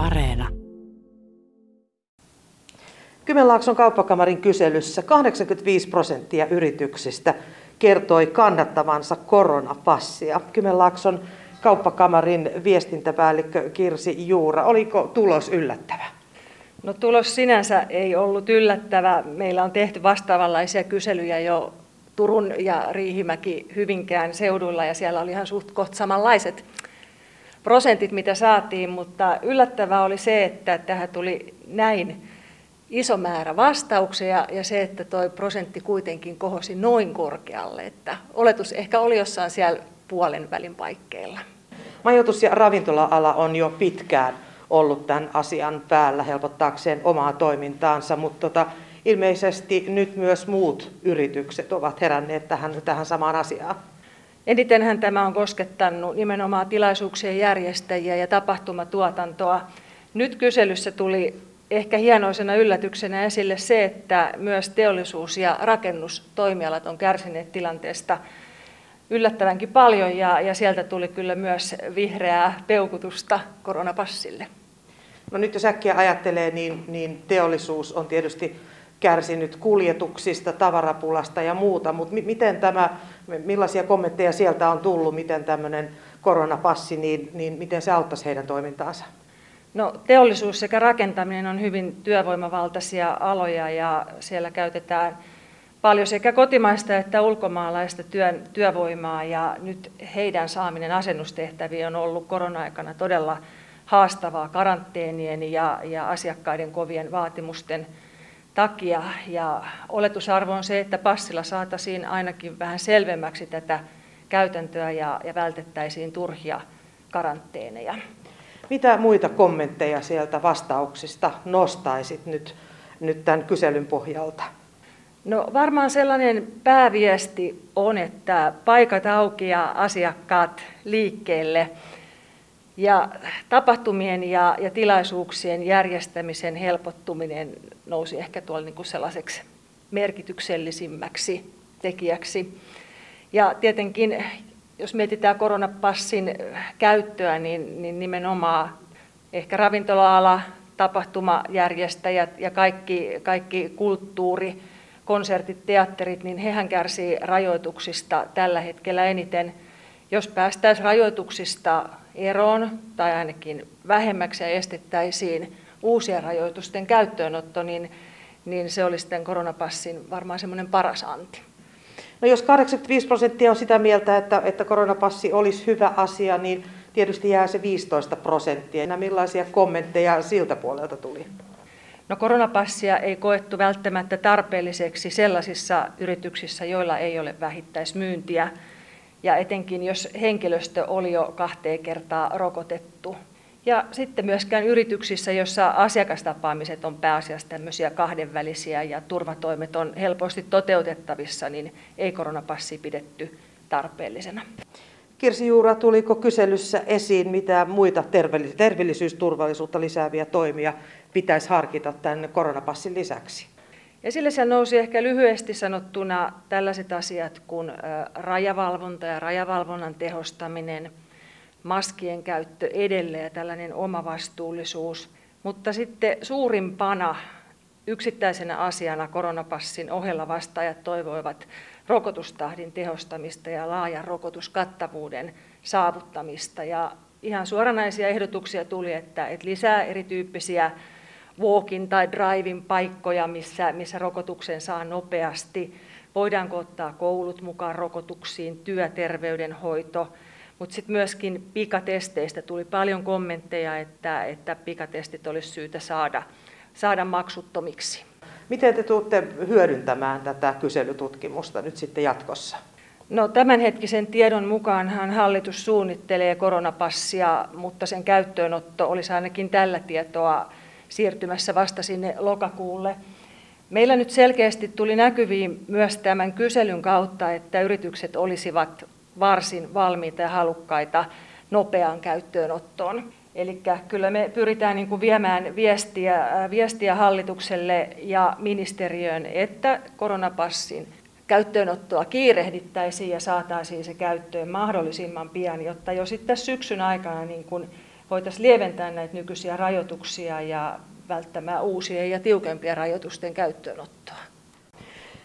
Areena. Kymenlaakson kauppakamarin kyselyssä 85 prosenttia yrityksistä kertoi kannattavansa koronapassia. Kymenlaakson kauppakamarin viestintäpäällikkö Kirsi Juura, oliko tulos yllättävä? No tulos sinänsä ei ollut yllättävä. Meillä on tehty vastaavanlaisia kyselyjä jo Turun ja Riihimäki Hyvinkään seuduilla ja siellä oli ihan suht kohta samanlaiset prosentit, mitä saatiin, mutta yllättävää oli se, että tähän tuli näin iso määrä vastauksia ja se, että tuo prosentti kuitenkin kohosi noin korkealle, että oletus ehkä oli jossain siellä puolen välin paikkeilla. Majoitus- ja ravintola-ala on jo pitkään ollut tämän asian päällä helpottaakseen omaa toimintaansa, mutta tota, ilmeisesti nyt myös muut yritykset ovat heränneet tähän, tähän samaan asiaan. Enitenhän tämä on koskettanut nimenomaan tilaisuuksien järjestäjiä ja tapahtumatuotantoa. Nyt kyselyssä tuli ehkä hienoisena yllätyksenä esille se, että myös teollisuus- ja rakennustoimialat on kärsineet tilanteesta yllättävänkin paljon ja, ja sieltä tuli kyllä myös vihreää peukutusta koronapassille. No nyt jos äkkiä ajattelee, niin, niin teollisuus on tietysti kärsinyt kuljetuksista, tavarapulasta ja muuta, mutta miten tämä, millaisia kommentteja sieltä on tullut, miten tämmöinen koronapassi, niin, niin miten se auttaisi heidän toimintaansa? No, teollisuus sekä rakentaminen on hyvin työvoimavaltaisia aloja ja siellä käytetään paljon sekä kotimaista että ulkomaalaista työn, työvoimaa ja nyt heidän saaminen asennustehtäviin on ollut korona-aikana todella haastavaa karanteenien ja, ja asiakkaiden kovien vaatimusten takia. Ja oletusarvo on se, että passilla saataisiin ainakin vähän selvemmäksi tätä käytäntöä ja, ja vältettäisiin turhia karanteeneja. Mitä muita kommentteja sieltä vastauksista nostaisit nyt, nyt tämän kyselyn pohjalta? No varmaan sellainen pääviesti on, että paikat auki ja asiakkaat liikkeelle ja tapahtumien ja, ja tilaisuuksien järjestämisen helpottuminen nousi ehkä tuolla niin kuin sellaiseksi merkityksellisimmäksi tekijäksi. Ja tietenkin, jos mietitään koronapassin käyttöä, niin, niin nimenomaan ehkä ravintola-ala, tapahtumajärjestäjät ja kaikki, kaikki kulttuuri, konsertit, teatterit, niin hehän kärsii rajoituksista tällä hetkellä eniten. Jos päästäisiin rajoituksista eroon tai ainakin vähemmäksi ja estettäisiin uusien rajoitusten käyttöönotto, niin, niin se olisi sitten koronapassin varmaan semmoinen paras anti. No jos 85 prosenttia on sitä mieltä, että, että koronapassi olisi hyvä asia, niin tietysti jää se 15 prosenttia. Millaisia kommentteja siltä puolelta tuli? No koronapassia ei koettu välttämättä tarpeelliseksi sellaisissa yrityksissä, joilla ei ole vähittäismyyntiä. Ja etenkin jos henkilöstö oli jo kahteen kertaa rokotettu. Ja sitten myöskään yrityksissä, joissa asiakastapaamiset on pääasiassa tämmöisiä kahdenvälisiä ja turvatoimet on helposti toteutettavissa, niin ei koronapassi pidetty tarpeellisena. Kirsi Juura, tuliko kyselyssä esiin mitä muita terveellisyysturvallisuutta lisääviä toimia pitäisi harkita tämän koronapassin lisäksi? Esille siellä nousi ehkä lyhyesti sanottuna tällaiset asiat kuin rajavalvonta ja rajavalvonnan tehostaminen, maskien käyttö edelleen ja tällainen omavastuullisuus. Mutta sitten suurimpana yksittäisenä asiana koronapassin ohella vastaajat toivoivat rokotustahdin tehostamista ja laajan rokotuskattavuuden saavuttamista. Ja ihan suoranaisia ehdotuksia tuli, että, että lisää erityyppisiä walkin tai drivin paikkoja, missä, missä rokotuksen saa nopeasti. Voidaanko ottaa koulut mukaan rokotuksiin, työterveydenhoito, mutta sitten myöskin pikatesteistä tuli paljon kommentteja, että, että pikatestit olisi syytä saada, saada maksuttomiksi. Miten te tulette hyödyntämään tätä kyselytutkimusta nyt sitten jatkossa? No, tämänhetkisen tiedon mukaanhan hallitus suunnittelee koronapassia, mutta sen käyttöönotto olisi ainakin tällä tietoa siirtymässä vasta sinne lokakuulle. Meillä nyt selkeästi tuli näkyviin myös tämän kyselyn kautta, että yritykset olisivat varsin valmiita ja halukkaita nopeaan käyttöönottoon. Eli kyllä me pyritään niin kuin viemään viestiä, viestiä hallitukselle ja ministeriöön, että koronapassin käyttöönottoa kiirehdittäisiin ja saataisiin se käyttöön mahdollisimman pian, jotta jo sitten syksyn aikana niin kuin voitaisiin lieventää näitä nykyisiä rajoituksia ja välttämään uusien ja tiukempien rajoitusten käyttöönottoa.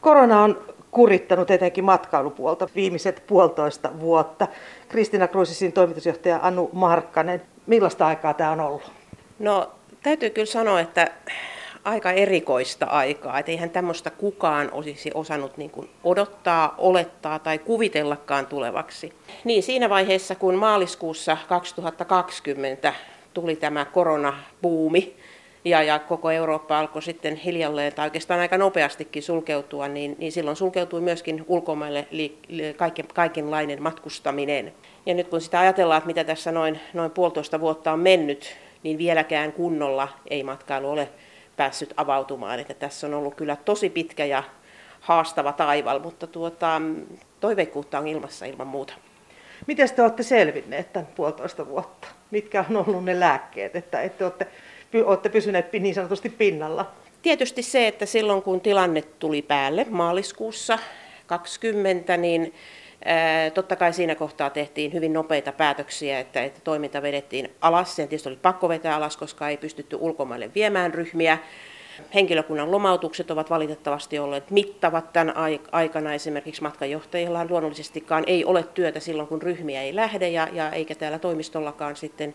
Korona on kurittanut etenkin matkailupuolta viimeiset puolitoista vuotta. Kristina Kruisisin toimitusjohtaja Anu Markkanen, millaista aikaa tämä on ollut? No täytyy kyllä sanoa, että aika erikoista aikaa. Että eihän tämmöistä kukaan olisi osannut niin kuin odottaa, olettaa tai kuvitellakaan tulevaksi. Niin siinä vaiheessa, kun maaliskuussa 2020 tuli tämä koronabuumi, ja, ja koko Eurooppa alkoi sitten hiljalleen tai oikeastaan aika nopeastikin sulkeutua, niin, niin silloin sulkeutui myöskin ulkomaille li, li, kaiken, kaikenlainen matkustaminen. Ja nyt kun sitä ajatellaan, että mitä tässä noin, noin puolitoista vuotta on mennyt, niin vieläkään kunnolla ei matkailu ole päässyt avautumaan. Että tässä on ollut kyllä tosi pitkä ja haastava taival, mutta tuota, toiveikkuutta on ilmassa ilman muuta. Miten te olette selvinneet tämän puolitoista vuotta? Mitkä on ollut ne lääkkeet, että, että olette, olette pysyneet niin sanotusti pinnalla? Tietysti se, että silloin kun tilanne tuli päälle maaliskuussa 20, niin Totta kai siinä kohtaa tehtiin hyvin nopeita päätöksiä, että, että toiminta vedettiin alas. Sen tietysti oli pakko vetää alas, koska ei pystytty ulkomaille viemään ryhmiä. Henkilökunnan lomautukset ovat valitettavasti olleet mittavat tämän aikana. Esimerkiksi matkanjohtajilla luonnollisestikaan ei ole työtä silloin, kun ryhmiä ei lähde, ja, ja eikä täällä toimistollakaan sitten,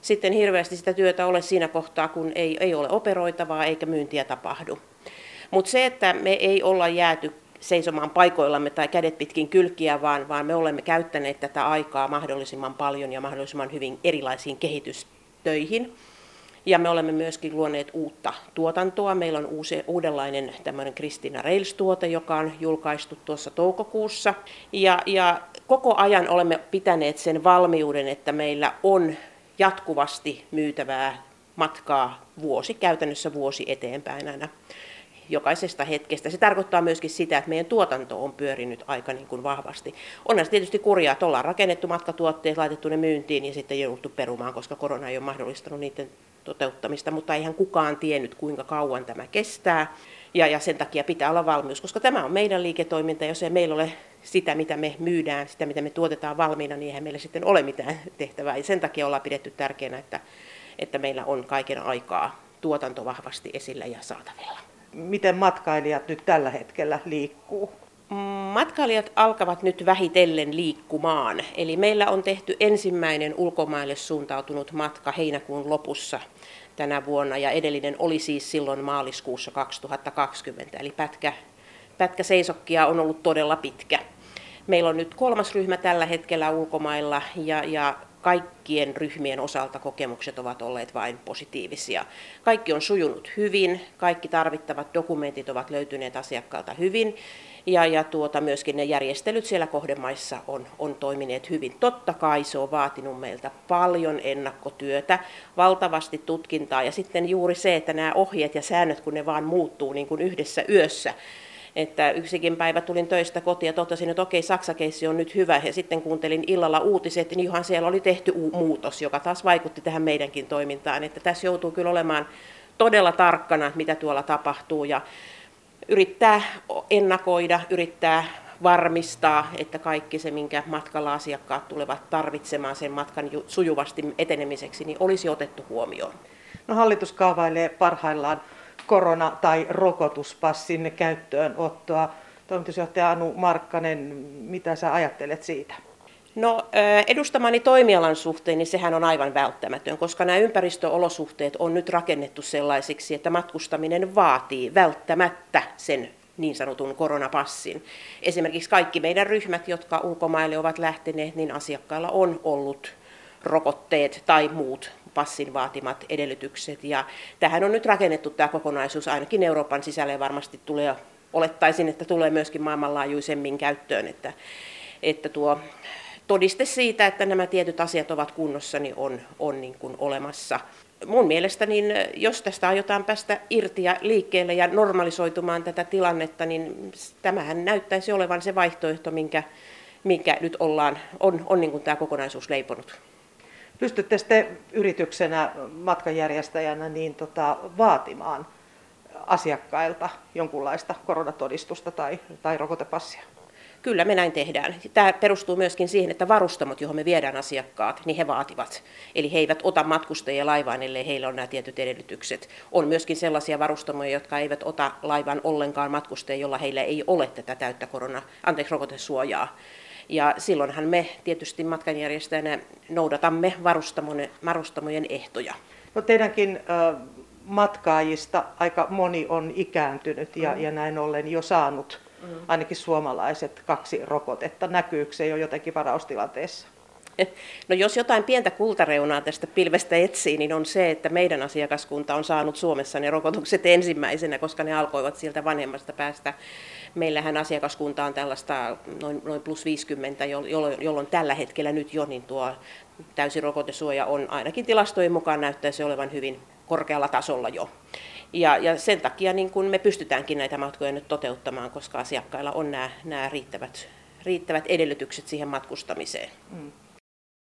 sitten hirveästi sitä työtä ole siinä kohtaa, kun ei, ei ole operoitavaa eikä myyntiä tapahdu. Mutta se, että me ei olla jääty seisomaan paikoillamme tai kädet pitkin kylkiä, vaan, vaan me olemme käyttäneet tätä aikaa mahdollisimman paljon ja mahdollisimman hyvin erilaisiin kehitystöihin. Ja me olemme myöskin luoneet uutta tuotantoa. Meillä on uusi, uudenlainen tämmöinen Kristina Rails-tuote, joka on julkaistu tuossa toukokuussa. Ja, ja koko ajan olemme pitäneet sen valmiuden, että meillä on jatkuvasti myytävää matkaa vuosi, käytännössä vuosi eteenpäin aina jokaisesta hetkestä. Se tarkoittaa myöskin sitä, että meidän tuotanto on pyörinyt aika niin kuin vahvasti. Onhan se tietysti kurjaa, että ollaan rakennettu matkatuotteet, laitettu ne myyntiin ja sitten jouduttu perumaan, koska korona ei ole mahdollistanut niiden toteuttamista, mutta eihän kukaan tiennyt, kuinka kauan tämä kestää. Ja, ja sen takia pitää olla valmius, koska tämä on meidän liiketoiminta, jos ei meillä ole sitä, mitä me myydään, sitä, mitä me tuotetaan valmiina, niin eihän meillä sitten ole mitään tehtävää. Ja sen takia ollaan pidetty tärkeänä, että, että meillä on kaiken aikaa tuotanto vahvasti esillä ja saatavilla miten matkailijat nyt tällä hetkellä liikkuu? Matkailijat alkavat nyt vähitellen liikkumaan. Eli meillä on tehty ensimmäinen ulkomaille suuntautunut matka heinäkuun lopussa tänä vuonna ja edellinen oli siis silloin maaliskuussa 2020. Eli pätkä, pätkä seisokkia on ollut todella pitkä. Meillä on nyt kolmas ryhmä tällä hetkellä ulkomailla ja, ja kaikkien ryhmien osalta kokemukset ovat olleet vain positiivisia. Kaikki on sujunut hyvin, kaikki tarvittavat dokumentit ovat löytyneet asiakkaalta hyvin ja, ja tuota, myöskin ne järjestelyt siellä kohdemaissa on, on toimineet hyvin. Totta kai se on vaatinut meiltä paljon ennakkotyötä, valtavasti tutkintaa ja sitten juuri se, että nämä ohjeet ja säännöt, kun ne vaan muuttuu niin kuin yhdessä yössä, että yksikin päivä tulin töistä kotiin ja totesin, että okei, Saksakeissi on nyt hyvä. Ja sitten kuuntelin illalla uutiset, niin ihan siellä oli tehty muutos, joka taas vaikutti tähän meidänkin toimintaan. Että tässä joutuu kyllä olemaan todella tarkkana, mitä tuolla tapahtuu ja yrittää ennakoida, yrittää varmistaa, että kaikki se, minkä matkalla asiakkaat tulevat tarvitsemaan sen matkan sujuvasti etenemiseksi, niin olisi otettu huomioon. No, hallitus kaavailee parhaillaan korona- tai rokotuspassin käyttöönottoa. Toimitusjohtaja Anu Markkanen, mitä sä ajattelet siitä? No edustamani toimialan suhteen, niin sehän on aivan välttämätön, koska nämä ympäristöolosuhteet on nyt rakennettu sellaisiksi, että matkustaminen vaatii välttämättä sen niin sanotun koronapassin. Esimerkiksi kaikki meidän ryhmät, jotka ulkomaille ovat lähteneet, niin asiakkailla on ollut rokotteet tai muut passin vaatimat edellytykset. Ja tähän on nyt rakennettu tämä kokonaisuus ainakin Euroopan sisällä ja varmasti tulee, olettaisin, että tulee myöskin maailmanlaajuisemmin käyttöön, että, että tuo todiste siitä, että nämä tietyt asiat ovat kunnossa, niin on, on niin kuin olemassa. Mun mielestä, niin jos tästä aiotaan päästä irti ja liikkeelle ja normalisoitumaan tätä tilannetta, niin tämähän näyttäisi olevan se vaihtoehto, minkä, minkä nyt ollaan, on, on niin kuin tämä kokonaisuus leiponut. Pystytte sitten yrityksenä, matkanjärjestäjänä niin tota, vaatimaan asiakkailta jonkunlaista koronatodistusta tai, tai rokotepassia? Kyllä me näin tehdään. Tämä perustuu myöskin siihen, että varustamot, johon me viedään asiakkaat, niin he vaativat. Eli he eivät ota matkustajia laivaan, ellei heillä on nämä tietyt edellytykset. On myöskin sellaisia varustamoja, jotka eivät ota laivan ollenkaan matkustajia, jolla heillä ei ole tätä täyttä korona, anteeksi, rokotesuojaa. Ja silloinhan me tietysti matkanjärjestäjänä noudatamme varustamojen ehtoja. No teidänkin matkaajista aika moni on ikääntynyt ja, mm. ja näin ollen jo saanut mm. ainakin suomalaiset kaksi rokotetta. Näkyykö se jo jotenkin varaustilanteessa? No jos jotain pientä kultareunaa tästä pilvestä etsii, niin on se, että meidän asiakaskunta on saanut Suomessa ne rokotukset ensimmäisenä, koska ne alkoivat sieltä vanhemmasta päästä. Meillähän asiakaskunta on tällaista noin, noin plus 50, jolloin, jolloin tällä hetkellä nyt jo niin tuo täysi rokotesuoja on ainakin tilastojen mukaan näyttäisi olevan hyvin korkealla tasolla jo. Ja, ja sen takia niin kun me pystytäänkin näitä matkoja nyt toteuttamaan, koska asiakkailla on nämä, nämä riittävät, riittävät edellytykset siihen matkustamiseen. Mm.